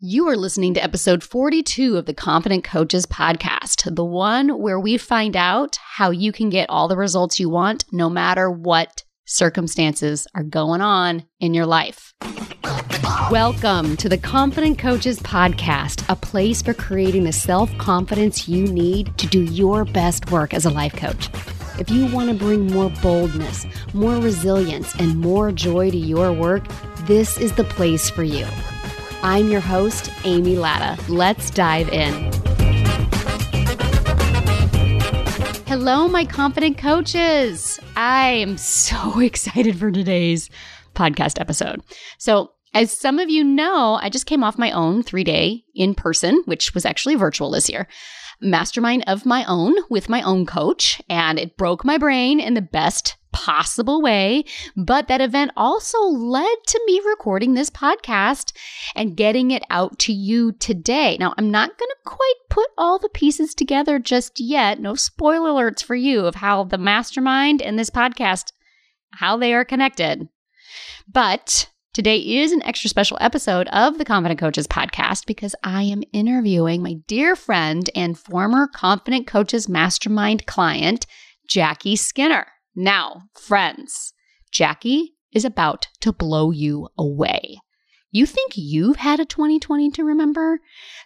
You are listening to episode 42 of the Confident Coaches podcast, the one where we find out how you can get all the results you want no matter what circumstances are going on in your life. Welcome to the Confident Coaches podcast, a place for creating the self confidence you need to do your best work as a life coach. If you want to bring more boldness, more resilience, and more joy to your work, this is the place for you. I'm your host, Amy Latta. Let's dive in. Hello, my confident coaches. I am so excited for today's podcast episode. So, as some of you know, I just came off my own three day in person, which was actually virtual this year mastermind of my own with my own coach, and it broke my brain in the best possible way. But that event also led to me recording this podcast and getting it out to you today. Now, I'm not going to quite put all the pieces together just yet. No spoiler alerts for you of how the mastermind and this podcast how they are connected. But Today is an extra special episode of the Confident Coaches podcast because I am interviewing my dear friend and former Confident Coaches Mastermind client, Jackie Skinner. Now, friends, Jackie is about to blow you away. You think you've had a 2020 to remember?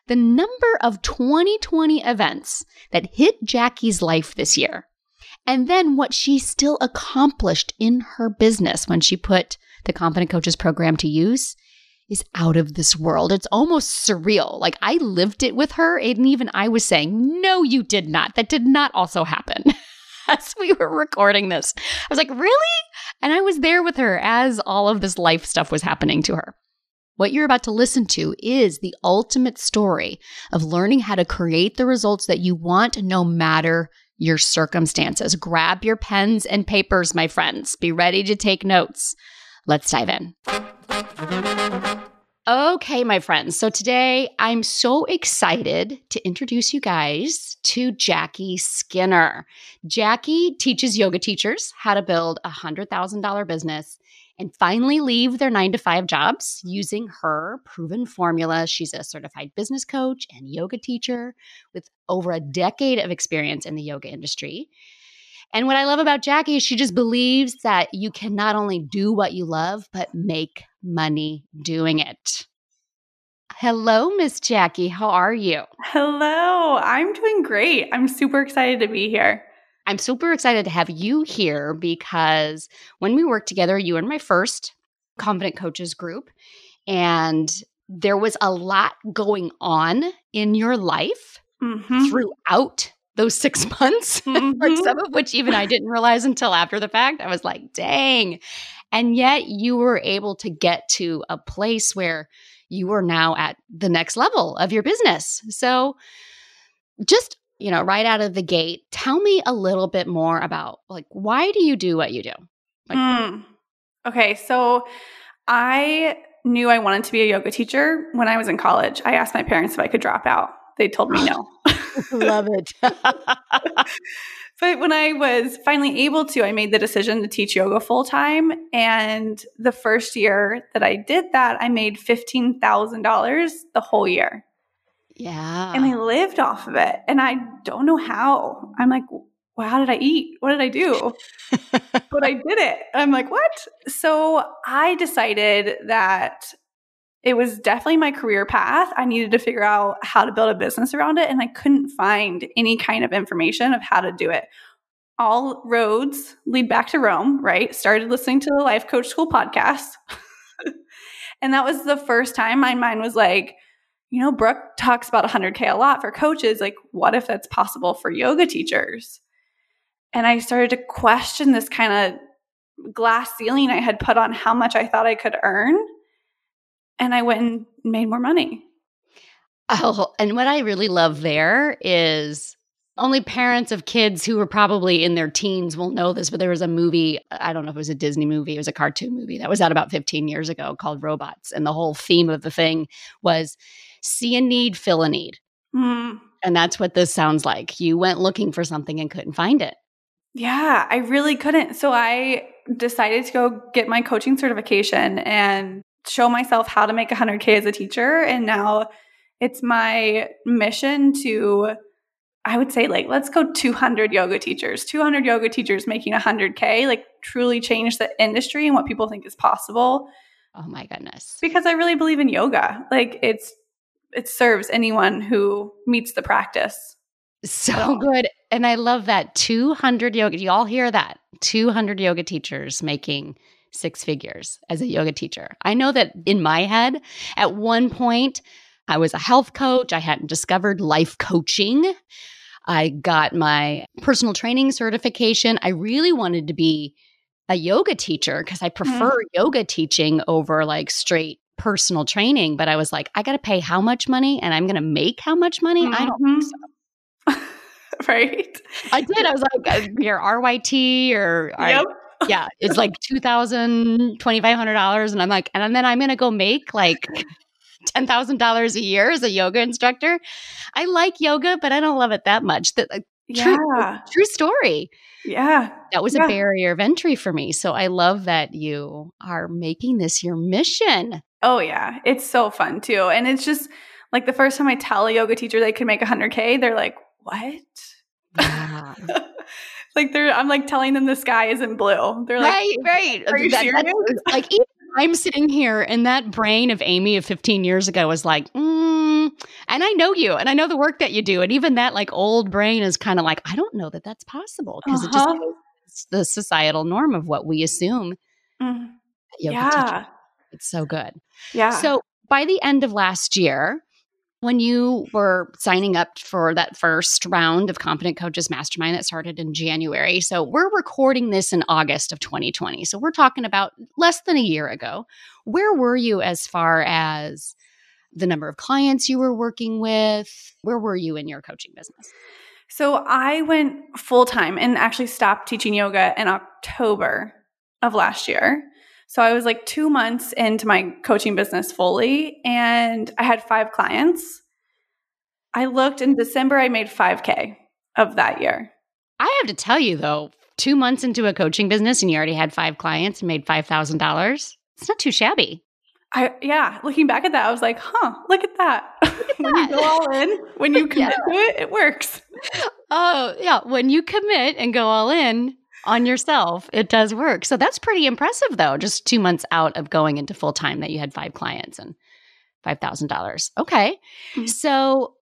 The number of 2020 events that hit Jackie's life this year, and then what she still accomplished in her business when she put the Confident Coaches program to use is out of this world. It's almost surreal. Like I lived it with her, and even I was saying, No, you did not. That did not also happen. as we were recording this, I was like, Really? And I was there with her as all of this life stuff was happening to her. What you're about to listen to is the ultimate story of learning how to create the results that you want no matter your circumstances. Grab your pens and papers, my friends. Be ready to take notes. Let's dive in. Okay, my friends. So today I'm so excited to introduce you guys to Jackie Skinner. Jackie teaches yoga teachers how to build a $100,000 business and finally leave their nine to five jobs using her proven formula. She's a certified business coach and yoga teacher with over a decade of experience in the yoga industry. And what I love about Jackie is she just believes that you can not only do what you love, but make money doing it. Hello, Miss Jackie. How are you? Hello. I'm doing great. I'm super excited to be here. I'm super excited to have you here because when we worked together, you were my first Confident Coaches group, and there was a lot going on in your life mm-hmm. throughout those six months, mm-hmm. some of which even I didn't realize until after the fact. I was like, dang. And yet you were able to get to a place where you are now at the next level of your business. So just, you know, right out of the gate, tell me a little bit more about like why do you do what you do? Like, mm. Okay, so I knew I wanted to be a yoga teacher when I was in college. I asked my parents if I could drop out. They told me no. Love it. but when I was finally able to, I made the decision to teach yoga full time. And the first year that I did that, I made $15,000 the whole year. Yeah. And I lived off of it. And I don't know how. I'm like, well, how did I eat? What did I do? but I did it. I'm like, what? So I decided that it was definitely my career path. I needed to figure out how to build a business around it, and I couldn't find any kind of information of how to do it. All roads lead back to Rome, right? Started listening to the Life Coach School podcast. and that was the first time my mind was like, you know, Brooke talks about 100K a lot for coaches. Like, what if that's possible for yoga teachers? And I started to question this kind of glass ceiling I had put on how much I thought I could earn and I went and made more money. Oh, and what I really love there is only parents of kids who were probably in their teens will know this, but there was a movie, I don't know if it was a Disney movie, it was a cartoon movie that was out about 15 years ago called Robots. And the whole theme of the thing was see a need, fill a need. Mm. And that's what this sounds like. You went looking for something and couldn't find it. Yeah, I really couldn't. So I decided to go get my coaching certification and show myself how to make 100K as a teacher. And now it's my mission to, I would say, like, let's go 200 yoga teachers, 200 yoga teachers making 100K, like, truly change the industry and what people think is possible. Oh my goodness. Because I really believe in yoga. Like, it's, it serves anyone who meets the practice. So good. And I love that 200 yoga. You all hear that? 200 yoga teachers making six figures as a yoga teacher. I know that in my head, at one point, I was a health coach. I hadn't discovered life coaching. I got my personal training certification. I really wanted to be a yoga teacher because I prefer mm-hmm. yoga teaching over like straight personal training. But I was like, I got to pay how much money and I'm going to make how much money? Mm-hmm. I don't think so. right? I did. I was like, uh, your RYT or yep yeah, it's like two thousand twenty five hundred dollars, and I'm like, and then I'm gonna go make like ten thousand dollars a year as a yoga instructor. I like yoga, but I don't love it that much. That like, yeah. true, true story. Yeah, that was yeah. a barrier of entry for me. So I love that you are making this your mission. Oh yeah, it's so fun too, and it's just like the first time I tell a yoga teacher they can make 100k, they're like, "What?" Yeah. like they're I'm like telling them the sky isn't blue. They're like, right, right. Are you that, serious? Like I'm sitting here, and that brain of Amy of 15 years ago was like, mm, and I know you, and I know the work that you do, and even that like old brain is kind of like, I don't know that that's possible because uh-huh. it just the societal norm of what we assume. Mm. Yeah, teacher. it's so good. Yeah. So by the end of last year, when you were signing up for that first round of Confident Coaches Mastermind that started in January. So we're recording this in August of 2020. So we're talking about less than a year ago. Where were you as far as the number of clients you were working with? Where were you in your coaching business? So I went full time and actually stopped teaching yoga in October of last year. So I was like two months into my coaching business fully, and I had five clients. I looked in December, I made 5K of that year. I have to tell you though, two months into a coaching business and you already had five clients and made $5,000, it's not too shabby. I, yeah, looking back at that, I was like, huh, look at that. Look at when that. you go all in, when you commit yeah. to it, it works. Oh, yeah. When you commit and go all in, on yourself, it does work. So that's pretty impressive, though. Just two months out of going into full time, that you had five clients and five thousand dollars. Okay, mm-hmm. so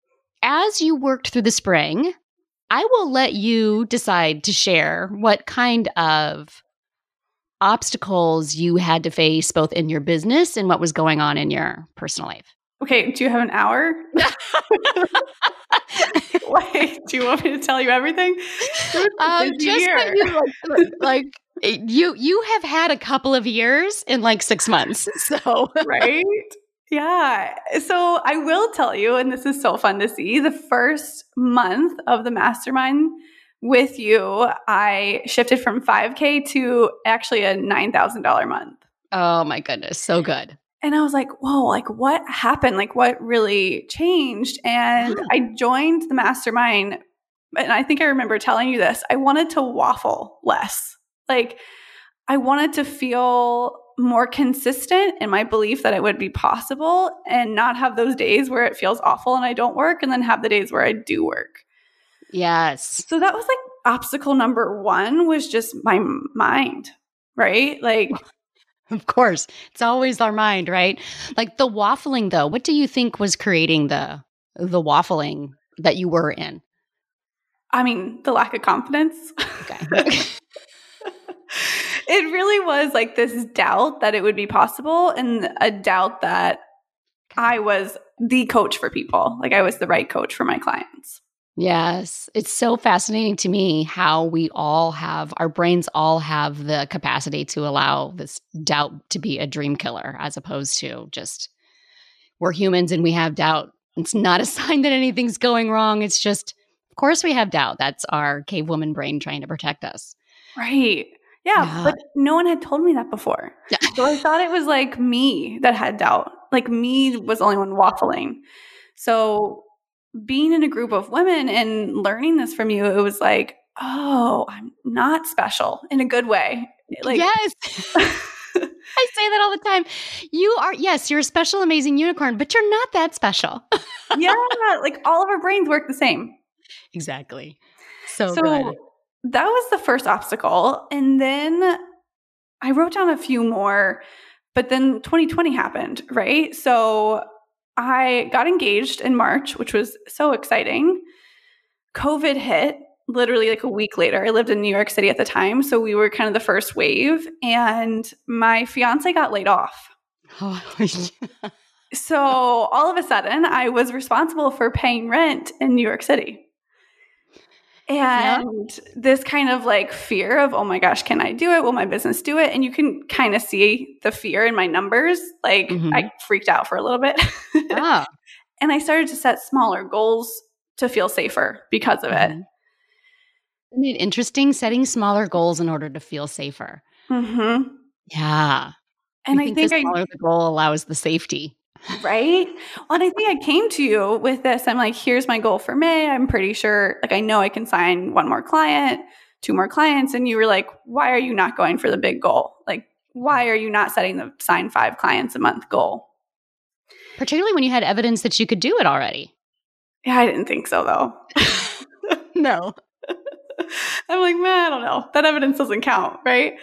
as you worked through the spring, I will let you decide to share what kind of obstacles you had to face both in your business and what was going on in your personal life. Okay, do you have an hour? Wait, do you want me to tell you everything? Um, just you, like, like you you have had a couple of years in like six months, so right. Yeah. So I will tell you, and this is so fun to see, the first month of the mastermind with you, I shifted from 5K to actually a $9,000 month. Oh my goodness. So good. And I was like, whoa, like what happened? Like what really changed? And I joined the mastermind. And I think I remember telling you this. I wanted to waffle less. Like I wanted to feel more consistent in my belief that it would be possible and not have those days where it feels awful and I don't work and then have the days where I do work. Yes. So that was like obstacle number 1 was just my mind, right? Like Of course. It's always our mind, right? Like the waffling though, what do you think was creating the the waffling that you were in? I mean, the lack of confidence. Okay. it really was like this doubt that it would be possible and a doubt that I was the coach for people. Like I was the right coach for my clients. Yes. It's so fascinating to me how we all have, our brains all have the capacity to allow this doubt to be a dream killer as opposed to just we're humans and we have doubt. It's not a sign that anything's going wrong. It's just, of course, we have doubt. That's our cave woman brain trying to protect us. Right. Yeah, yeah. But no one had told me that before. Yeah. So I thought it was like me that had doubt. Like me was the only one waffling. So being in a group of women and learning this from you, it was like, oh, I'm not special in a good way. Like, yes. I say that all the time. You are, yes, you're a special, amazing unicorn, but you're not that special. yeah, like all of our brains work the same. Exactly. So, so good. that was the first obstacle. And then I wrote down a few more, but then 2020 happened, right? So I got engaged in March, which was so exciting. COVID hit literally like a week later. I lived in New York City at the time. So we were kind of the first wave, and my fiance got laid off. Oh, so all of a sudden, I was responsible for paying rent in New York City. And yep. this kind of like fear of, oh my gosh, can I do it? Will my business do it? And you can kind of see the fear in my numbers. Like mm-hmm. I freaked out for a little bit. Ah. and I started to set smaller goals to feel safer because of mm-hmm. it. Isn't it interesting setting smaller goals in order to feel safer? Mm-hmm. Yeah. And I think, I think the smaller I, the goal allows the safety. Right. Well, and I think I came to you with this. I'm like, here's my goal for May. I'm pretty sure, like, I know I can sign one more client, two more clients. And you were like, why are you not going for the big goal? Like, why are you not setting the sign five clients a month goal? Particularly when you had evidence that you could do it already. Yeah, I didn't think so, though. no. I'm like, man, I don't know. That evidence doesn't count, right?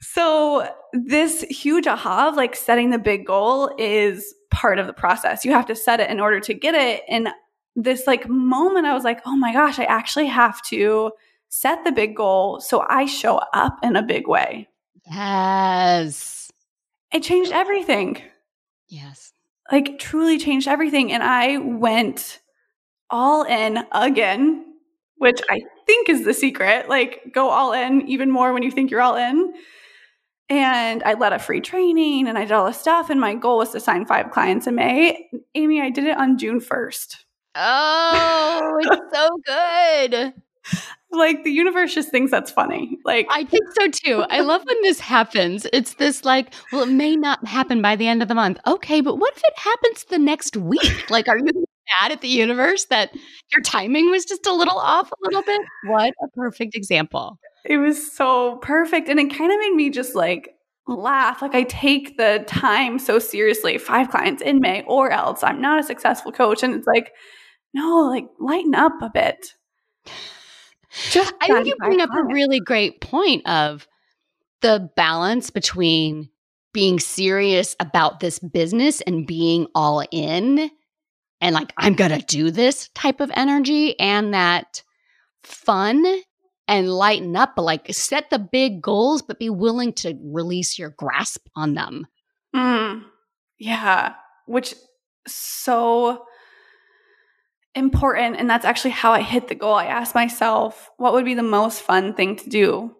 So, this huge aha of like setting the big goal is part of the process. You have to set it in order to get it. And this like moment, I was like, oh my gosh, I actually have to set the big goal so I show up in a big way. Yes. It changed everything. Yes. Like, truly changed everything. And I went all in again, which I think is the secret. Like, go all in even more when you think you're all in. And I led a free training and I did all this stuff. And my goal was to sign five clients in May. Amy, I did it on June 1st. Oh, it's so good. Like the universe just thinks that's funny. Like I think so too. I love when this happens. It's this like, well, it may not happen by the end of the month. Okay, but what if it happens the next week? Like, are you mad at the universe that your timing was just a little off a little bit? What a perfect example. It was so perfect. And it kind of made me just like laugh. Like I take the time so seriously. Five clients in May or else I'm not a successful coach. And it's like, no, like lighten up a bit. Just I think you bring up a really great point of the balance between being serious about this business and being all in and like I'm going to do this type of energy and that fun and lighten up, but like set the big goals, but be willing to release your grasp on them. Mm, yeah, which so important. And that's actually how I hit the goal. I asked myself, what would be the most fun thing to do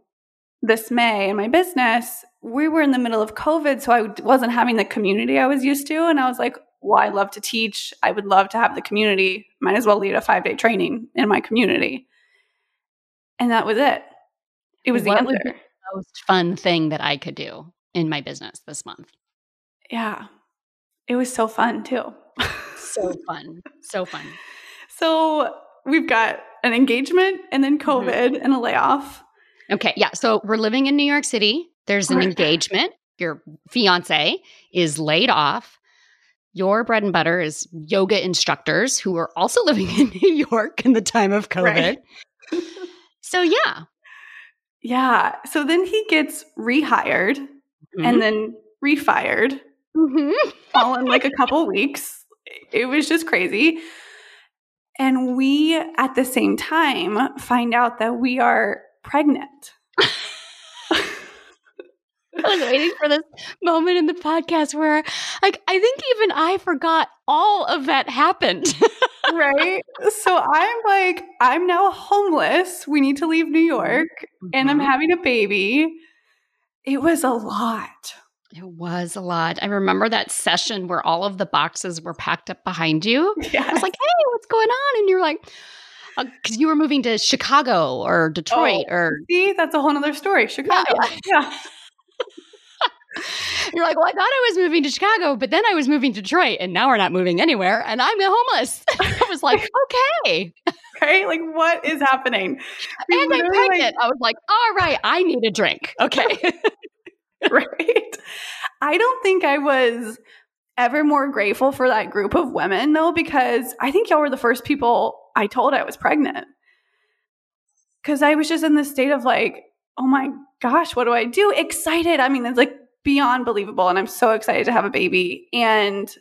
this May in my business? We were in the middle of COVID, so I wasn't having the community I was used to. And I was like, well, I love to teach. I would love to have the community. Might as well lead a five day training in my community. And that was it. It was what the answer. the most fun thing that I could do in my business this month. Yeah. It was so fun too. so fun. So fun. So we've got an engagement and then mm-hmm. COVID mm-hmm. and a layoff. Okay. Yeah. So we're living in New York City. There's an engagement. Your fiance is laid off. Your bread and butter is yoga instructors who are also living in New York in the time of COVID. Right. So yeah. Yeah. So then he gets rehired mm-hmm. and then refired mm-hmm. all in like a couple weeks. It was just crazy. And we at the same time find out that we are pregnant. I was waiting for this moment in the podcast where, like, I think even I forgot all of that happened. right? So I'm like, I'm now homeless. We need to leave New York, mm-hmm. and I'm mm-hmm. having a baby. It was a lot. It was a lot. I remember that session where all of the boxes were packed up behind you. Yes. I was like, hey, what's going on? And you're like, because uh, you were moving to Chicago or Detroit oh, or. See, that's a whole other story. Chicago. yeah. yeah. You're like, well, I thought I was moving to Chicago, but then I was moving to Detroit, and now we're not moving anywhere, and I'm homeless. I was like, okay. Right? Like, what is happening? We and I'm pregnant. Like- I was like, all right, I need a drink. Okay. right. I don't think I was ever more grateful for that group of women though, because I think y'all were the first people I told I was pregnant. Cause I was just in this state of like, oh my gosh, what do I do? Excited. I mean, it's like beyond believable. And I'm so excited to have a baby. And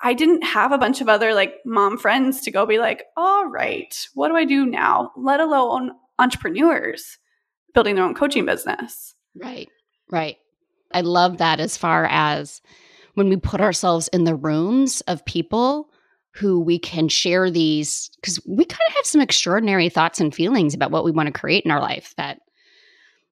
I didn't have a bunch of other like mom friends to go be like, all right, what do I do now? Let alone entrepreneurs building their own coaching business. Right. Right. I love that as far as when we put ourselves in the rooms of people who we can share these because we kind of have some extraordinary thoughts and feelings about what we want to create in our life that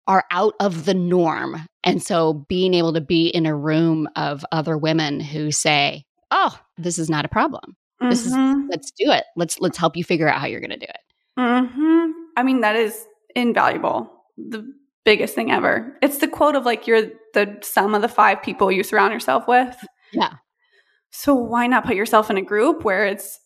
are out of the norm. And so being able to be in a room of other women who say, "Oh, this is not a problem. Mm-hmm. This is mm-hmm. let's do it. Let's let's help you figure out how you're going to do it." hmm I mean, that is invaluable. The biggest thing ever. It's the quote of like you're the sum of the five people you surround yourself with. Yeah. So why not put yourself in a group where it's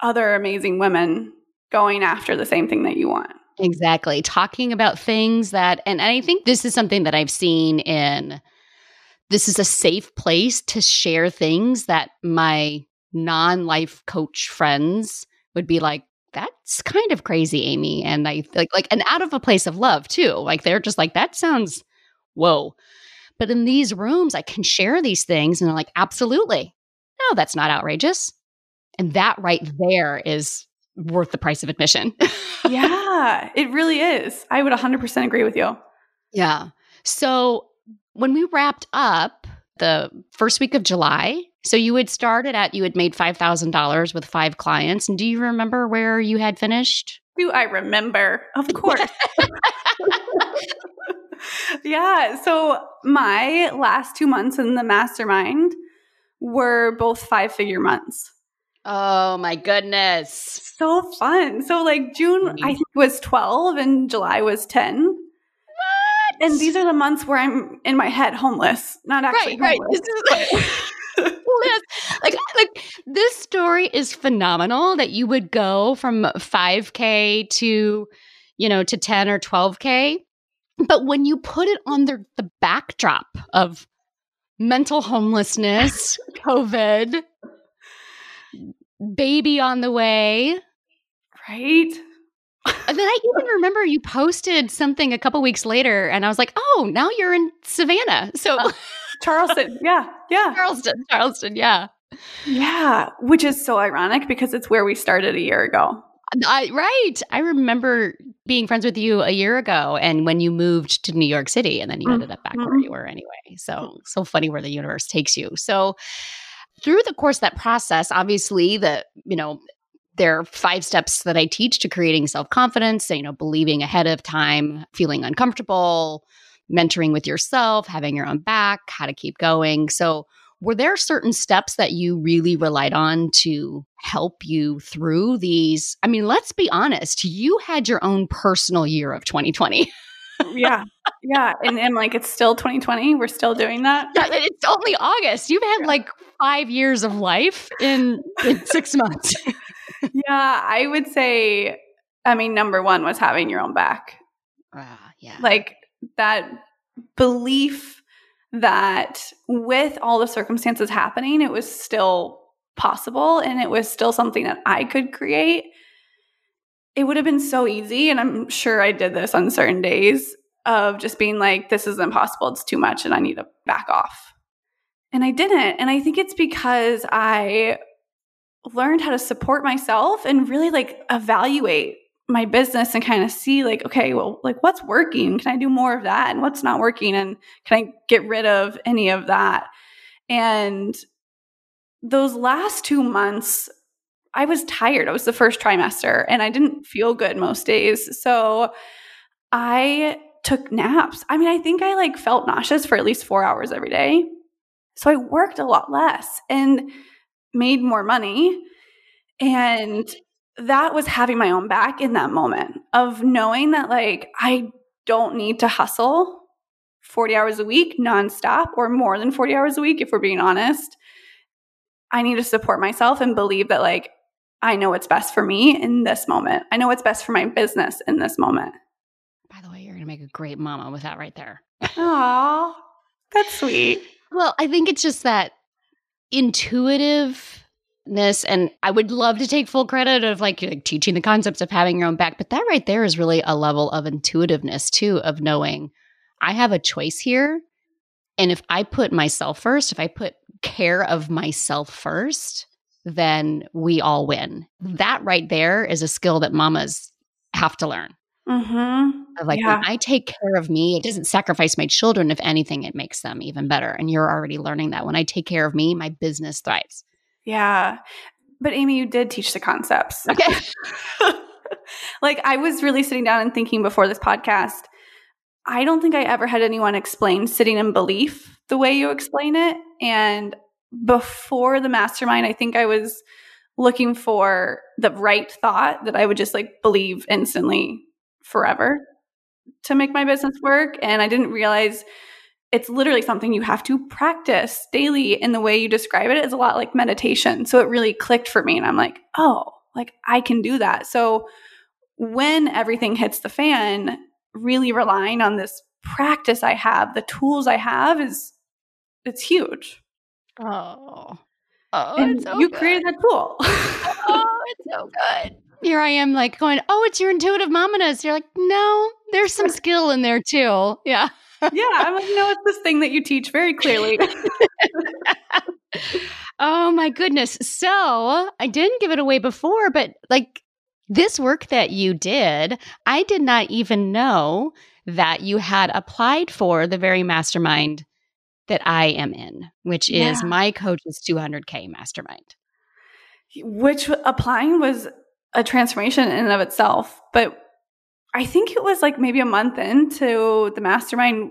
other amazing women going after the same thing that you want? Exactly. Talking about things that and, I think this is something that I've seen in this is a safe place to share things that my non-life coach friends would be like that's kind of crazy, Amy. And I like like and out of a place of love too. Like they're just like, that sounds whoa. But in these rooms, I can share these things and they're like, absolutely. No, that's not outrageous. And that right there is worth the price of admission. yeah, it really is. I would 100% agree with you. Yeah. So when we wrapped up the first week of July, so you had started at, you had made $5,000 with five clients. And do you remember where you had finished? Do I remember? Of course. yeah. So my last two months in the mastermind were both five figure months. Oh my goodness. So fun. So like June I think was 12 and July was 10. What? And these are the months where I'm in my head homeless, not actually right, homeless. Right. like like this story is phenomenal that you would go from 5k to you know to 10 or 12k but when you put it on the the backdrop of mental homelessness covid baby on the way right and then I even remember you posted something a couple weeks later, and I was like, "Oh, now you're in Savannah." So uh, Charleston. Yeah. Yeah. Charleston. Charleston. Yeah. Yeah. Which is so ironic because it's where we started a year ago. I, right. I remember being friends with you a year ago and when you moved to New York City and then you mm-hmm. ended up back where you were anyway. So, so funny where the universe takes you. So, through the course that process, obviously, the, you know, there are five steps that I teach to creating self confidence, you know, believing ahead of time, feeling uncomfortable, mentoring with yourself, having your own back, how to keep going. So, were there certain steps that you really relied on to help you through these? I mean, let's be honest, you had your own personal year of 2020. yeah. Yeah. And, and like, it's still 2020. We're still doing that. Yeah, it's only August. You've had like five years of life in, in six months. yeah. I would say, I mean, number one was having your own back. Uh, yeah. Like, that belief that with all the circumstances happening, it was still possible and it was still something that I could create. It would have been so easy. And I'm sure I did this on certain days of just being like, this is impossible. It's too much and I need to back off. And I didn't. And I think it's because I learned how to support myself and really like evaluate my business and kind of see like okay well like what's working can i do more of that and what's not working and can i get rid of any of that and those last two months i was tired. It was the first trimester and i didn't feel good most days. So i took naps. I mean i think i like felt nauseous for at least four hours every day. So i worked a lot less and made more money. And that was having my own back in that moment of knowing that like I don't need to hustle 40 hours a week nonstop or more than 40 hours a week if we're being honest. I need to support myself and believe that like I know what's best for me in this moment. I know what's best for my business in this moment. By the way, you're going to make a great mama with that right there. Aww. That's sweet. Well, I think it's just that intuitiveness and I would love to take full credit of like, like teaching the concepts of having your own back, but that right there is really a level of intuitiveness too of knowing I have a choice here and if I put myself first, if I put care of myself first, then we all win. That right there is a skill that mamas have to learn. Mm-hmm. Like yeah. when I take care of me, it doesn't sacrifice my children. If anything, it makes them even better. And you're already learning that. When I take care of me, my business thrives. Yeah. But Amy, you did teach the concepts. Okay. like I was really sitting down and thinking before this podcast, I don't think I ever had anyone explain sitting in belief the way you explain it. And before the mastermind, I think I was looking for the right thought that I would just like believe instantly forever to make my business work. And I didn't realize it's literally something you have to practice daily. And the way you describe it is a lot like meditation. So it really clicked for me. And I'm like, oh, like I can do that. So when everything hits the fan, really relying on this practice I have, the tools I have is it's huge. Oh. Oh, and so you good. created that tool. oh, it's so good. Here I am, like going, oh, it's your intuitive mominess. You're like, no, there's some skill in there too. Yeah. yeah. I'm like, no, it's this thing that you teach very clearly. oh my goodness. So I didn't give it away before, but like this work that you did, I did not even know that you had applied for the very mastermind that I am in, which yeah. is my coach's 200K mastermind. Which applying was a transformation in and of itself. But I think it was like maybe a month into the mastermind,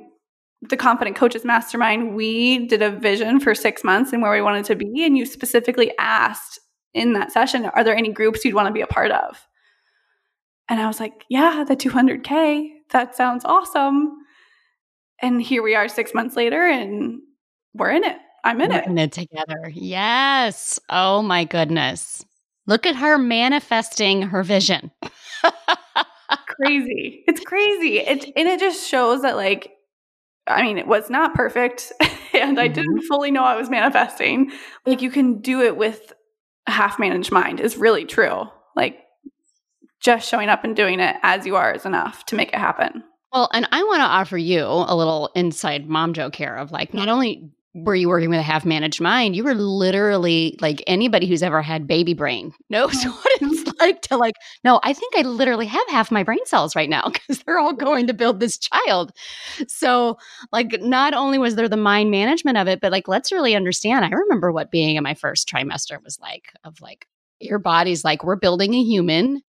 the Confident Coaches Mastermind, we did a vision for six months and where we wanted to be. And you specifically asked in that session, are there any groups you'd want to be a part of? And I was like, yeah, the 200K, that sounds awesome. And here we are six months later and we're in it. I'm in we're it. In it together. Yes. Oh my goodness. Look at her manifesting her vision. crazy. It's crazy. It, and it just shows that, like, I mean, it was not perfect and I mm-hmm. didn't fully know I was manifesting. Like, you can do it with a half managed mind, is really true. Like, just showing up and doing it as you are is enough to make it happen. Well, and I want to offer you a little inside mom joke here of like, not only were you working with a half managed mind, you were literally like anybody who's ever had baby brain knows what it's like to like, no, I think I literally have half my brain cells right now because they're all going to build this child. So, like, not only was there the mind management of it, but like, let's really understand. I remember what being in my first trimester was like of like, your body's like, we're building a human.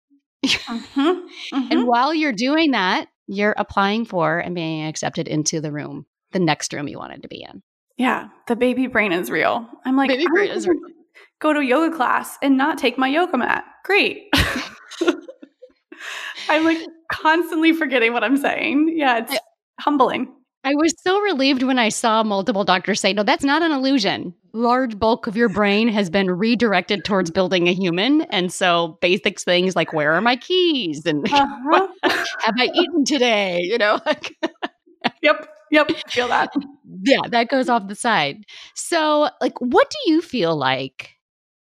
Mm-hmm, mm-hmm. and while you're doing that, you're applying for and being accepted into the room, the next room you wanted to be in. Yeah, the baby brain is real. I'm like, baby brain is real. Go to yoga class and not take my yoga mat. Great. I'm like constantly forgetting what I'm saying. Yeah, it's humbling. I was so relieved when I saw multiple doctors say, no, that's not an illusion. Large bulk of your brain has been redirected towards building a human. And so basic things like, where are my keys? And uh-huh. have I eaten today? You know, like, yep, yep, feel that. Yeah, that goes off the side. So, like, what do you feel like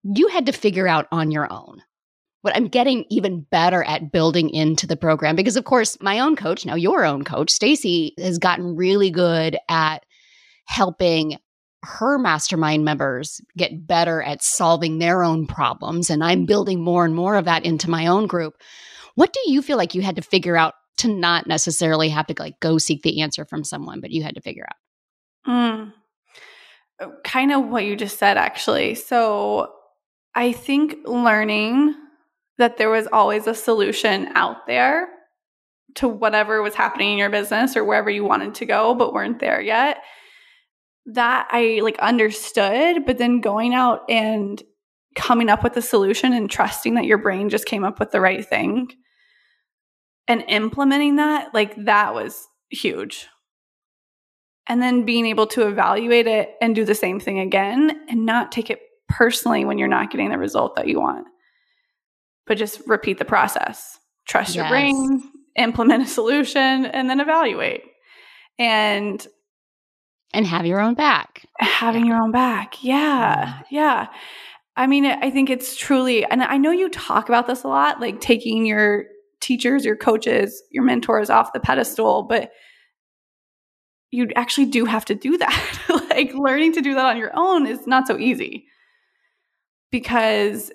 you had to figure out on your own? What I'm getting even better at building into the program because of course my own coach, now your own coach, Stacy has gotten really good at helping her mastermind members get better at solving their own problems and I'm building more and more of that into my own group. What do you feel like you had to figure out to not necessarily have to like go seek the answer from someone, but you had to figure out? Mm. Kind of what you just said actually. So I think learning that there was always a solution out there to whatever was happening in your business or wherever you wanted to go but weren't there yet that i like understood but then going out and coming up with a solution and trusting that your brain just came up with the right thing and implementing that like that was huge and then being able to evaluate it and do the same thing again and not take it personally when you're not getting the result that you want but just repeat the process. Trust yes. your brain, implement a solution, and then evaluate. And And have your own back. Having your own back. Yeah. Yeah. I mean, I think it's truly, and I know you talk about this a lot, like taking your teachers, your coaches, your mentors off the pedestal, but you actually do have to do that. like learning to do that on your own is not so easy because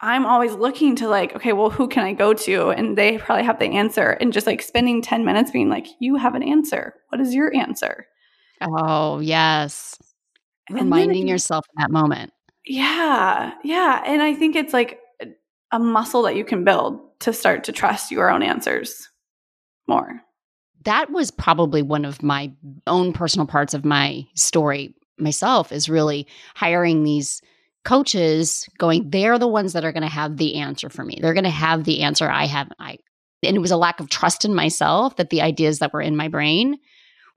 I'm always looking to like, okay, well, who can I go to? And they probably have the answer. And just like spending 10 minutes being like, you have an answer. What is your answer? Oh, yes. Reminding yourself in that moment. Yeah. Yeah. And I think it's like a muscle that you can build to start to trust your own answers more. That was probably one of my own personal parts of my story myself is really hiring these coaches going they're the ones that are going to have the answer for me. They're going to have the answer I have I and it was a lack of trust in myself that the ideas that were in my brain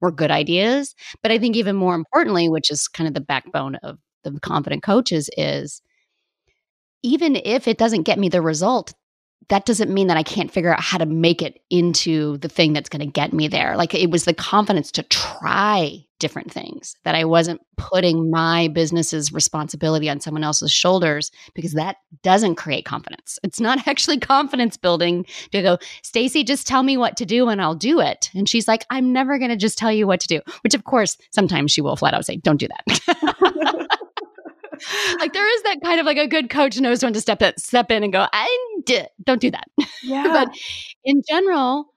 were good ideas. But I think even more importantly, which is kind of the backbone of the confident coaches, is even if it doesn't get me the result, that doesn't mean that I can't figure out how to make it into the thing that's going to get me there. Like it was the confidence to try different things that I wasn't putting my business's responsibility on someone else's shoulders because that doesn't create confidence. It's not actually confidence building to go, Stacy, just tell me what to do and I'll do it. And she's like, I'm never going to just tell you what to do, which of course, sometimes she will flat out say, don't do that. like there is that kind of like a good coach knows when to step in, step in and go, I don't do that. Yeah. but in general,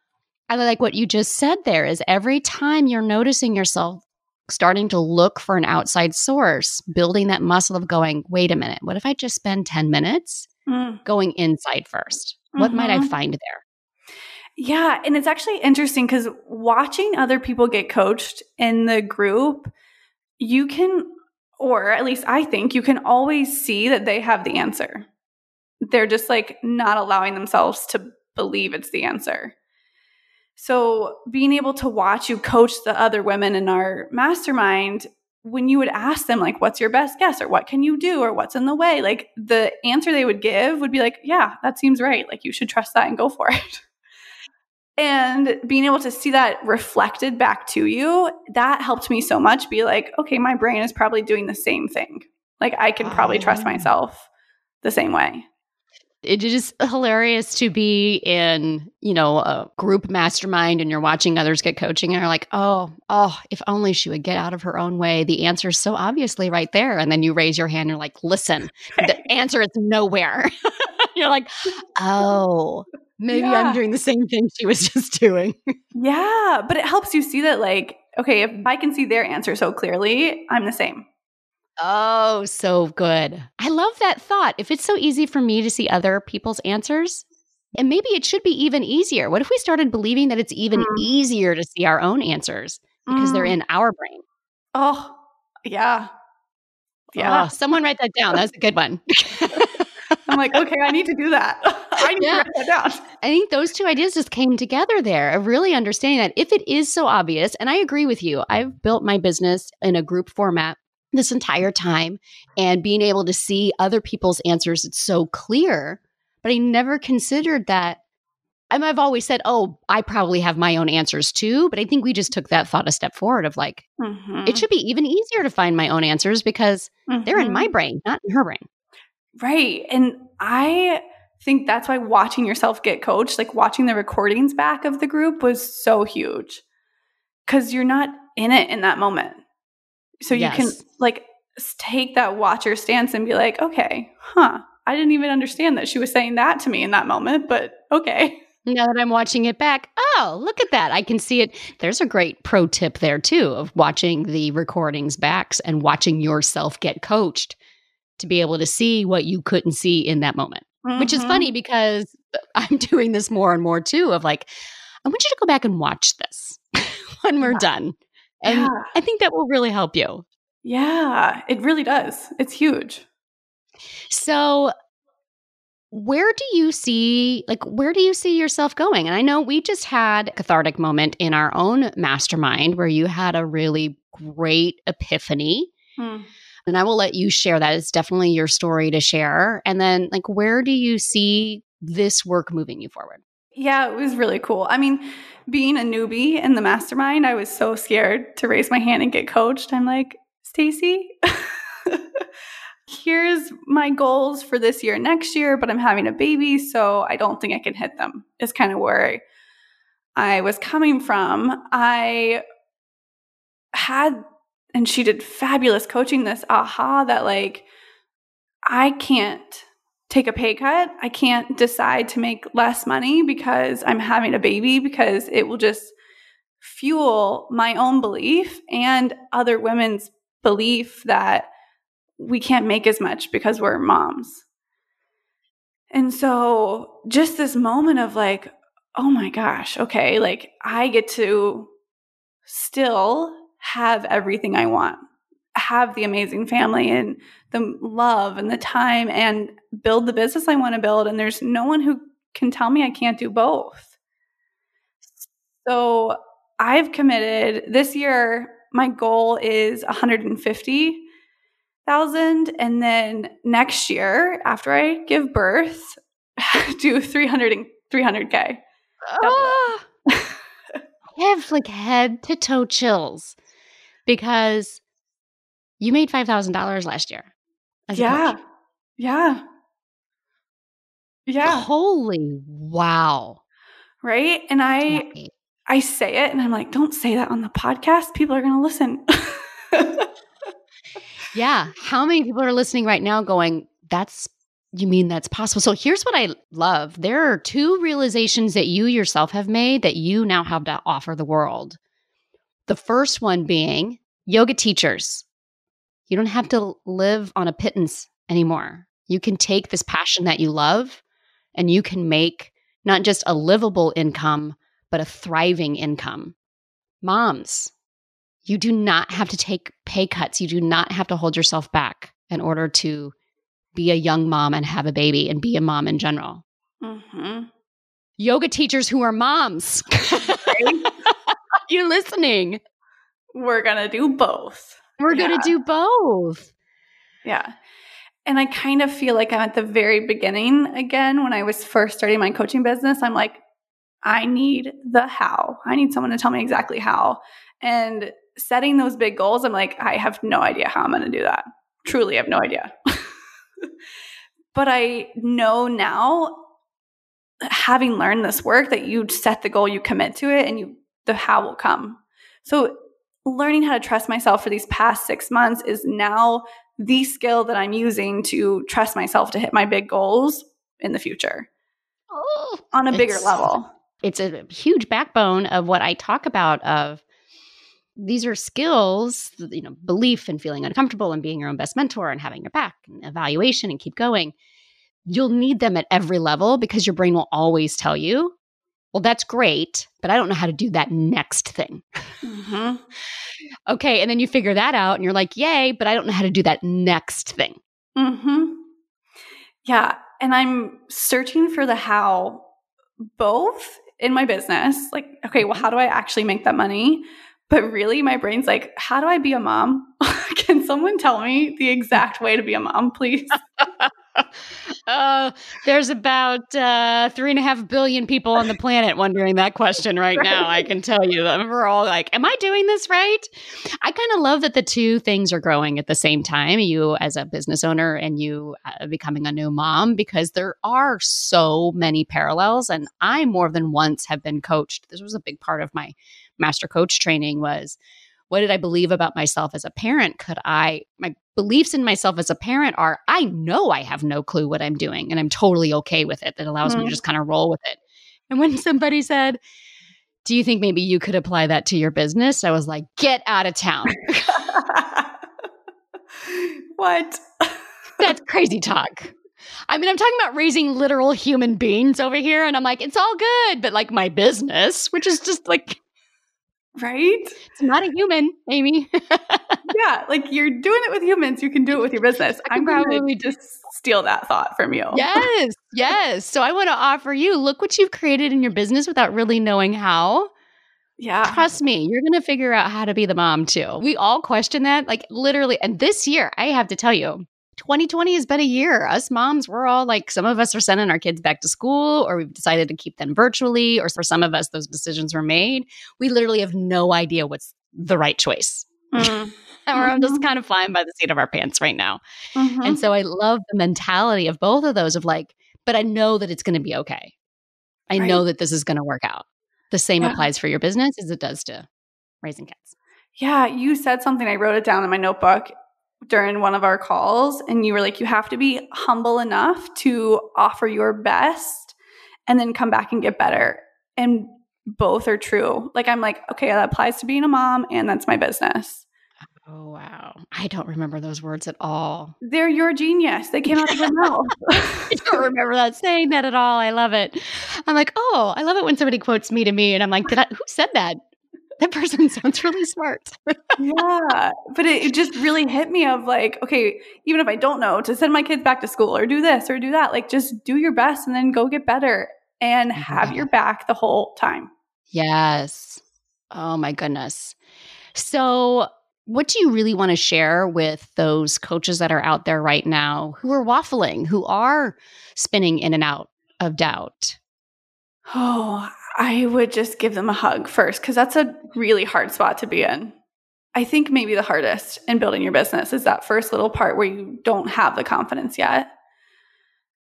I like what you just said there is every time you're noticing yourself starting to look for an outside source, building that muscle of going, wait a minute, what if I just spend 10 minutes mm. going inside 1st mm-hmm. What might I mm-hmm. find there? Yeah. And it's actually interesting because watching other people get coached in the group, you can or at least I think you can always see that they have the answer. They're just like not allowing themselves to believe it's the answer. So, being able to watch you coach the other women in our mastermind, when you would ask them, like, what's your best guess, or what can you do, or what's in the way, like the answer they would give would be like, yeah, that seems right. Like, you should trust that and go for it. And being able to see that reflected back to you, that helped me so much be like, okay, my brain is probably doing the same thing. Like I can probably oh. trust ah. myself the same way. It is hilarious to be in, you know, a group mastermind and you're watching others get coaching and you're like, oh, oh, if only she would get out of her own way. The answer is so obviously right there. And then you raise your hand and you're like, listen, the answer is nowhere. you're like, oh, maybe yeah. I'm doing the same thing she was just doing. yeah, but it helps you see that, like, okay, if I can see their answer so clearly, I'm the same. Oh, so good. I love that thought. If it's so easy for me to see other people's answers, and maybe it should be even easier. What if we started believing that it's even mm. easier to see our own answers because mm. they're in our brain? Oh, yeah. Yeah. Oh, someone write that down. That's a good one. I'm like, okay, I need to do that. I need yeah. to write that down. I think those two ideas just came together there of really understanding that if it is so obvious, and I agree with you, I've built my business in a group format this entire time and being able to see other people's answers, it's so clear. But I never considered that. I mean, I've always said, oh, I probably have my own answers too. But I think we just took that thought a step forward of like, mm-hmm. it should be even easier to find my own answers because mm-hmm. they're in my mm-hmm. brain, not in her brain. Right. And I think that's why watching yourself get coached, like watching the recordings back of the group was so huge because you're not in it in that moment. So you yes. can like take that watcher stance and be like, okay, huh, I didn't even understand that she was saying that to me in that moment, but okay. Now that I'm watching it back, oh, look at that. I can see it. There's a great pro tip there too of watching the recordings backs and watching yourself get coached to be able to see what you couldn't see in that moment, mm-hmm. which is funny mm-hmm. because I'm doing this more and more too of like, I want you to go back and watch this when we're yeah. done. And yeah. I think that will really help you. Yeah, it really does. It's huge. So, where do you see like where do you see yourself going and i know we just had a cathartic moment in our own mastermind where you had a really great epiphany hmm. And I will let you share that. It's definitely your story to share. And then, like, where do you see this work moving you forward? Yeah, it was really cool. I mean, being a newbie in the mastermind, I was so scared to raise my hand and get coached. I'm like, Stacy, here's my goals for this year, next year, but I'm having a baby, so I don't think I can hit them. Is kind of where I, I was coming from. I had, and she did fabulous coaching this aha that like, I can't take a pay cut. I can't decide to make less money because I'm having a baby because it will just fuel my own belief and other women's belief that we can't make as much because we're moms. And so just this moment of like, oh my gosh, okay, like I get to still have everything I want, have the amazing family and the love and the time and build the business I want to build. And there's no one who can tell me I can't do both. So I've committed this year, my goal is 150,000. And then next year, after I give birth, do 300 and 300K. Oh, ah! I have like head to toe chills because you made $5,000 last year. yeah. Yeah. Yeah. Holy wow. Right? And I I say it and I'm like, don't say that on the podcast. People are going to listen. yeah. How many people are listening right now going, that's you mean that's possible? So here's what I love. There are two realizations that you yourself have made that you now have to offer the world. The first one being yoga teachers. You don't have to live on a pittance anymore. You can take this passion that you love and you can make not just a livable income, but a thriving income. Moms, you do not have to take pay cuts. You do not have to hold yourself back in order to be a young mom and have a baby and be a mom in general. Mm-hmm. Yoga teachers who are moms. you listening? We're going to do both. We're yeah. going to do both. Yeah. And I kind of feel like I'm at the very beginning again when I was first starting my coaching business. I'm like, I need the how. I need someone to tell me exactly how. And setting those big goals, I'm like, I have no idea how I'm going to do that. Truly, I have no idea. but I know now, having learned this work, that you set the goal, you commit to it, and you the how will come. So learning how to trust myself for these past six months is now the skill that I'm using to trust myself to hit my big goals in the future oh, on a bigger level. It's a huge backbone of what I talk about of these are skills, you know, belief and feeling uncomfortable and being your own best mentor and having your back and evaluation and keep going. You'll need them at every level because your brain will always tell you, well, that's great, but I don't know how to do that next thing. Mm-hmm. okay. And then you figure that out and you're like, yay, but I don't know how to do that next thing. Mm-hmm. Yeah. And I'm searching for the how both in my business. Like, okay, well, how do I actually make that money? But really, my brain's like, how do I be a mom? Can someone tell me the exact way to be a mom, please? uh, there's about uh, three and a half billion people on the planet wondering that question right, now. I can tell you that we're all like, "Am I doing this right?" I kind of love that the two things are growing at the same time. You as a business owner and you uh, becoming a new mom, because there are so many parallels. And I more than once have been coached. This was a big part of my master coach training was what did I believe about myself as a parent? Could I, my beliefs in myself as a parent are, I know I have no clue what I'm doing and I'm totally okay with it. That allows mm-hmm. me to mm-hmm. just kind of roll with it. And when somebody said, do you think maybe you could apply that to your business? I was like, get out of town. what? That's crazy talk. I mean, I'm talking about raising literal human beings over here, and I'm like, it's all good, but like my business, which is just like Right? It's not a human, Amy. yeah, like you're doing it with humans, you can do it with your business. I'm probably just steal that thought from you. Yes, yes. So I want to offer you look what you've created in your business without really knowing how. Yeah. Trust me, you're going to figure out how to be the mom too. We all question that, like literally. And this year, I have to tell you, 2020 has been a year. Us moms, we're all like, some of us are sending our kids back to school, or we've decided to keep them virtually, or for some of us, those decisions were made. We literally have no idea what's the right choice. Mm. and we're mm-hmm. just kind of flying by the seat of our pants right now. Mm-hmm. And so I love the mentality of both of those of like, but I know that it's going to be okay. I right. know that this is going to work out. The same yeah. applies for your business as it does to raising kids. Yeah, you said something. I wrote it down in my notebook during one of our calls, and you were like, you have to be humble enough to offer your best and then come back and get better. And both are true. Like, I'm like, okay, that applies to being a mom, and that's my business. Oh, wow. I don't remember those words at all. They're your genius. They came out of your mouth. I don't remember that saying that at all. I love it. I'm like, oh, I love it when somebody quotes me to me. And I'm like, did I, who said that? That person sounds really smart. yeah. But it, it just really hit me of like, okay, even if I don't know to send my kids back to school or do this or do that, like just do your best and then go get better and have your back the whole time. Yes. Oh my goodness. So what do you really want to share with those coaches that are out there right now who are waffling, who are spinning in and out of doubt? Oh, I would just give them a hug first because that's a really hard spot to be in. I think maybe the hardest in building your business is that first little part where you don't have the confidence yet.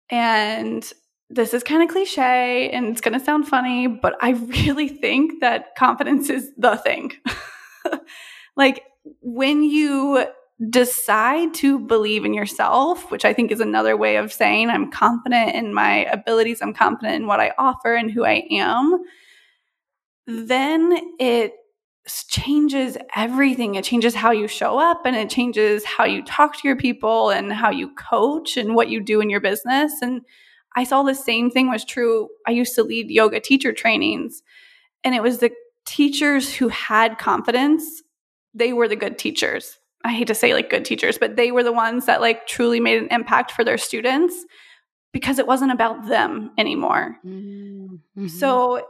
And this is kind of cliche and it's going to sound funny, but I really think that confidence is the thing. like, when you decide to believe in yourself, which I think is another way of saying I'm confident in my abilities, I'm confident in what I offer and who I am, then it changes everything. It changes how you show up and it changes how you talk to your people and how you coach and what you do in your business. And I saw the same thing was true. I used to lead yoga teacher trainings, and it was the teachers who had confidence they were the good teachers. I hate to say like good teachers, but they were the ones that like truly made an impact for their students because it wasn't about them anymore. Mm-hmm. So,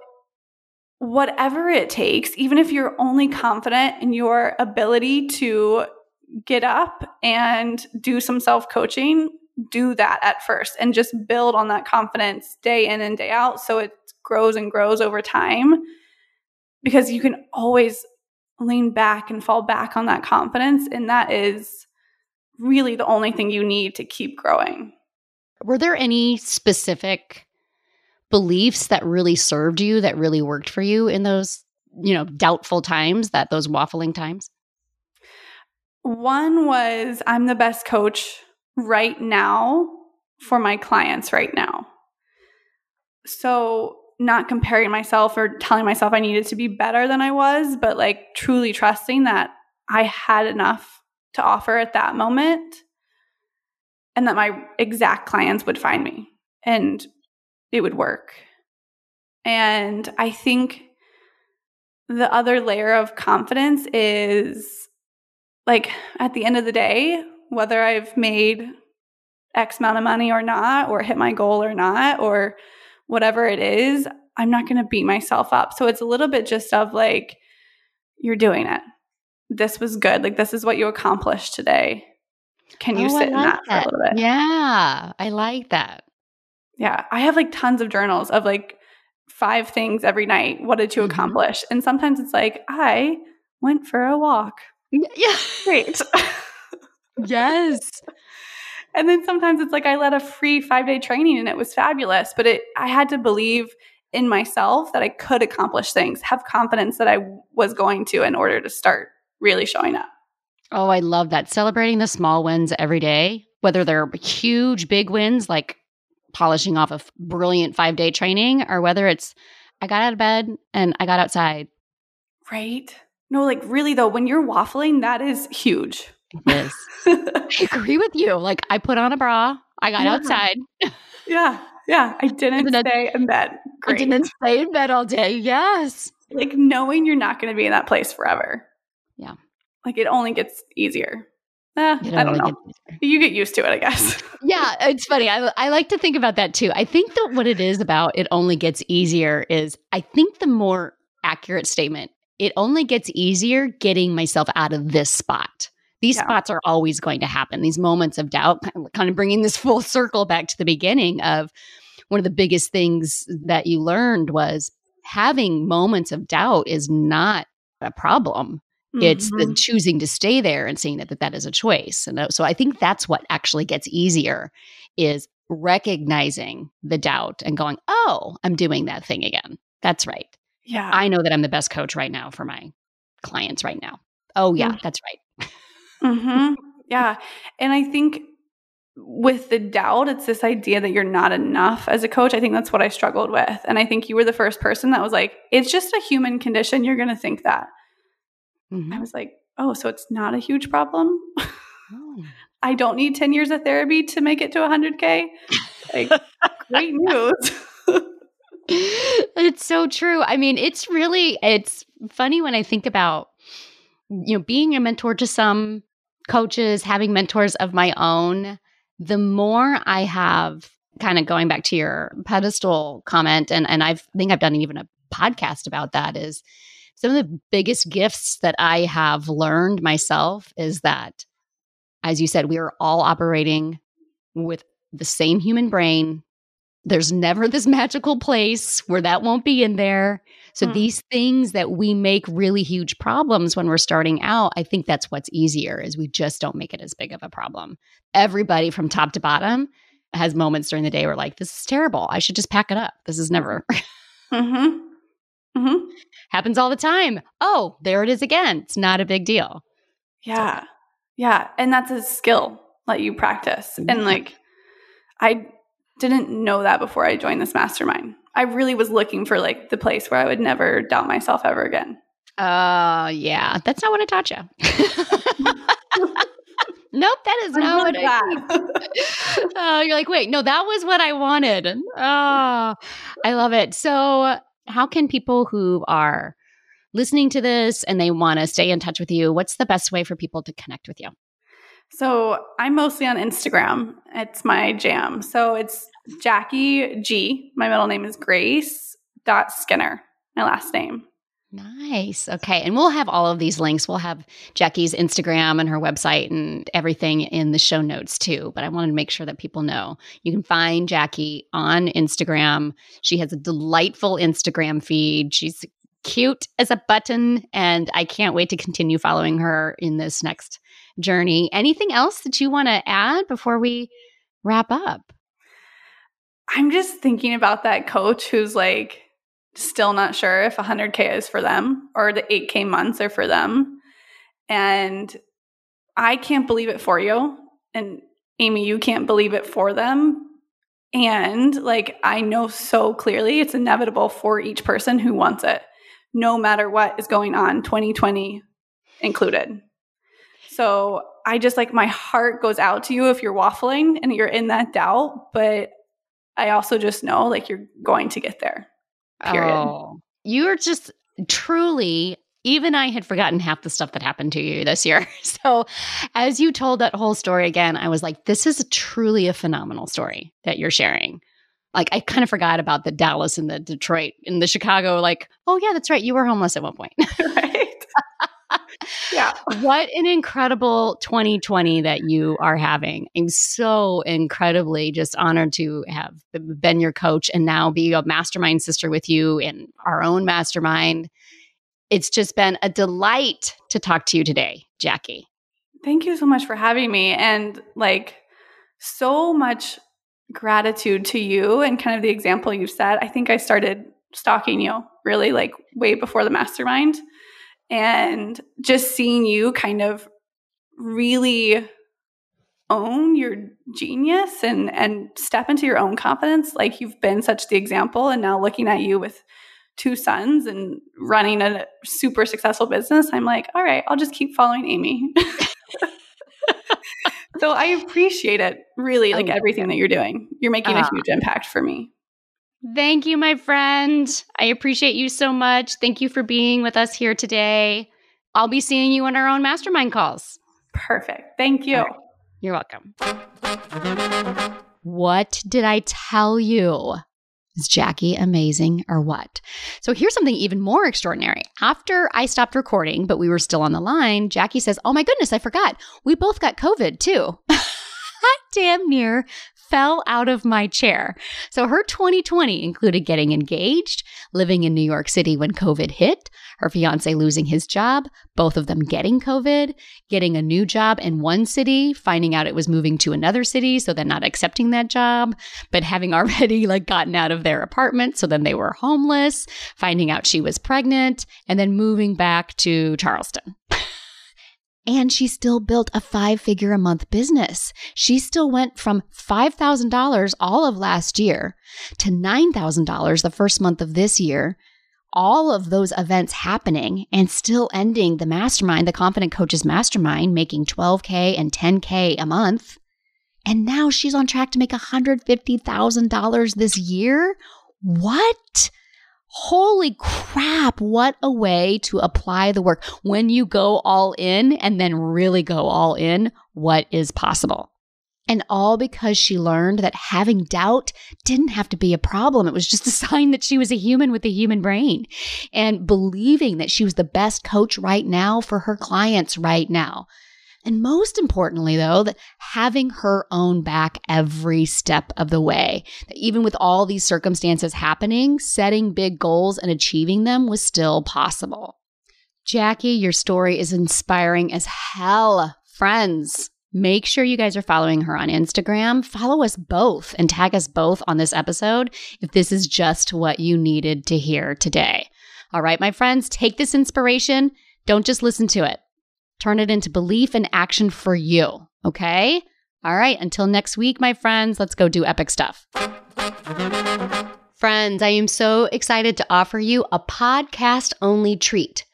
whatever it takes, even if you're only confident in your ability to get up and do some self coaching, do that at first and just build on that confidence day in and day out so it grows and grows over time because you can always lean back and fall back on that confidence. And that is really the only thing you need to keep growing. Were there any specific beliefs that really served you, that really worked for you in those, you know, doubtful times, that those waffling times? One was I'm the best coach right now for my clients right now. So not comparing myself or telling myself I needed to be better than I was, but like truly trusting that I had enough to offer at that moment and that my exact clients would find me and it would work. And I think the other layer of confidence is like at the end of the day, whether I've made X amount of money or not, or hit my goal or not, or whatever it is, I'm not going to beat myself up. So it's a little bit just of like, you're doing it. This was good. Like, this is what you accomplished today. Can you oh, sit like in that, that, for a little bit? Yeah, I like that. Yeah. I have like tons of journals of like five things every night. What did you mm-hmm. accomplish? And sometimes it's like, I went for a walk. Yeah. Great. yes. And then sometimes it's like I led a free five day training and it was fabulous, but it, I had to believe in myself that I could accomplish things, have confidence that I was going to in order to start really showing up. Oh, I love that. Celebrating the small wins every day, whether they're huge, big wins like polishing off a brilliant five day training, or whether it's I got out of bed and I got outside. Right. No, like really though, when you're waffling, that is huge. Is. I agree with you. Like I put on a bra, I got yeah. outside. yeah. Yeah. I didn't stay in bed. Great. I didn't stay in bed all day. Yes. Like knowing you're not going to be in that place forever. Yeah. Like it only gets easier. Eh, I don't know. You get used to it, I guess. yeah, it's funny. I, I like to think about that too. I think that what it is about it only gets easier is I think the more accurate statement, it only gets easier getting myself out of this spot These Yeah. spots are always going to happen. These moments of doubt, kind of bringing this full circle back to the beginning of one of the biggest things that you learned was having moments of doubt is not a problem. It's the Mhm. choosing to stay there and seeing that, that that is a choice. And uh, so I think that's what actually gets easier is recognizing the doubt and going, oh, I'm doing that thing again. That's right. yeah. I know that I'm the best coach right now for my clients right now. Oh, yeah, Mm. that's right. Hmm Yeah. And I think with the doubt, it's this idea that you're not enough as a coach. I think that's what I struggled with. And I think you were the first person that was like, it's just a human condition. You're going to think that. Mhm. I was like, oh, so it's not a huge problem? Oh. I don't need 10 years of therapy to make it to 100K. Like, great news. it's so true. I mean, it's really it's funny when I think about you know being a mentor to some coaches, having mentors of my own. The more I have, kind of going back to your pedestal comment, and and I've, I think I've done even a podcast about that. Is some of the biggest gifts that I have learned myself is that, as you said, we are all operating with the same human brain, there's never this magical place where that won't be in there. So Hmm. these things that we make really huge problems when we're starting out, I think that's what's easier is we just don't make it as big of a problem. Everybody from top to bottom has moments during the day where like this is terrible. I should just pack it up. This is never hmm hmm happens all the time. Oh, there it is again. It's not a big deal. Yeah. Yeah. And that's a skill that you practice. And like, I didn't know that before I joined this mastermind. I really was looking for like the place where I would never doubt myself ever again. Uh yeah, that's not what I taught you. nope, that is not what I oh, you're like, wait, no, that was what I wanted. Oh, I love it. So, how can people who are listening to this and they want to stay in touch with you, what's the best way for people to connect with you? So I'm mostly on Instagram. It's my jam. So it's Jackie G. My middle name is Grace dot Skinner. My last name. Nice. Okay. And we'll have all of these links. We'll have Jackie's Instagram and her website and everything in the show notes too. But I wanted to make sure that people know you can find Jackie on Instagram. She has a delightful Instagram feed. She's cute as a button. And I can't wait to continue following her in this next journey. Anything else that you want to add before we wrap up? I'm just thinking about that coach who's like still not sure if 100K is for them or the 8K months are for them. And I can't believe it for you. And Amy, you can't believe it for them. And like, I know so clearly it's inevitable for each person who wants it, no matter what is going on, 2020 included. So I just like my heart goes out to you if you're waffling and you're in that doubt, but I also just know like you're going to get there. Period. Oh, you're just truly, even I had forgotten half the stuff that happened to you this year. So, as you told that whole story again, I was like, this is truly a phenomenal story that you're sharing. Like, I kind of forgot about the Dallas and the Detroit and the Chicago. Like, oh, yeah, that's right. You were homeless at one point. right? yeah. what an incredible 2020 that you are having. I'm so incredibly just honored to have been your coach and now be a mastermind sister with you in our own mastermind. It's just been a delight to talk to you today, Jackie. Thank you so much for having me. And like, so much gratitude to you and kind of the example you've set. I think I started stalking you really like way before the mastermind. And just seeing you kind of really own your genius and and step into your own confidence like you've been such the example and now looking at you with two sons and running a super successful business i'm like all right i'll just keep following amy so i appreciate it really like Oh. everything that you're doing you're making Ah. a huge impact for me Thank you, my friend. I appreciate you so much. Thank you for being with us here today. I'll be seeing you on our own mastermind calls. perfect thank you right. You're welcome. What did I tell you? Is Jackie amazing or what? So here's something even more extraordinary. After I stopped recording, but we were still on the line, Jackie says, Oh my goodness, I forgot. We both got COVID too. Damn near fell out of my chair. So her 2020 included getting engaged, living in New York City when COVID hit, her fiance losing his job, both of them getting COVID, getting a new job in one city, finding out it was moving to another city, so then not accepting that job, but having already like gotten out of their apartment, so then they were homeless, finding out she was pregnant, and then moving back to Charleston. And she still built a five figure a month business. She still went from $5,000 all of last year to $9,000 the first month of this year. All of those events happening and still ending the mastermind, the Confident Coaches Mastermind, making 12K and 10K a month. And now she's on track to make $150,000 this year. What? Holy crap, what a way to apply the work. When you go all in and then really go all in, what is possible? And all because she learned that having doubt didn't have to be a problem. It was just a sign that she was a human with a human brain and believing that she was the best coach right now for her clients right now. And most importantly, though, that having her own back every step of the way, that even with all these circumstances happening, setting big goals and achieving them was still possible. Jackie, your story is inspiring as hell. Friends, make sure you guys are following her on Instagram. Follow us both and tag us both on this episode if this is just what you needed to hear today. All right, my friends, take this inspiration. Don't just listen to it. Turn it into belief and action for you. Okay? All right. Until next week, my friends, let's go do epic stuff. Friends, I am so excited to offer you a podcast only treat.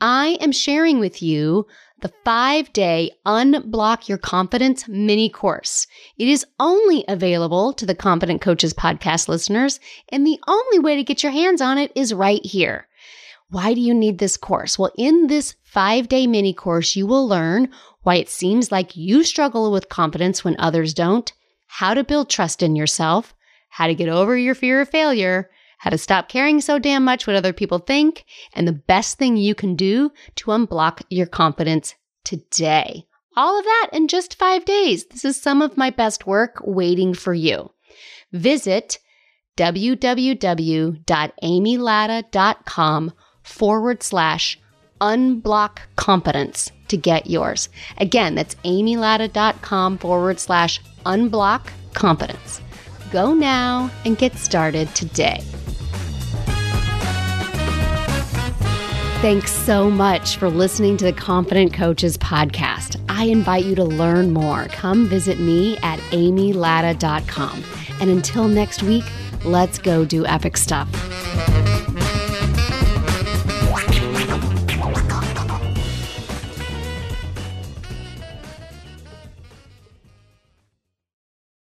I am sharing with you the five day Unblock Your Confidence mini course. It is only available to the Confident Coaches podcast listeners, and the only way to get your hands on it is right here. Why do you need this course? Well, in this five day mini course, you will learn why it seems like you struggle with confidence when others don't, how to build trust in yourself, how to get over your fear of failure, how to stop caring so damn much what other people think, and the best thing you can do to unblock your confidence today. All of that in just five days. This is some of my best work waiting for you. Visit www.amylatta.com forward slash unblock confidence to get yours. Again, that's amylatta.com forward slash unblock confidence. Go now and get started today. Thanks so much for listening to the Confident Coaches podcast. I invite you to learn more. Come visit me at amylatta.com. And until next week, let's go do epic stuff.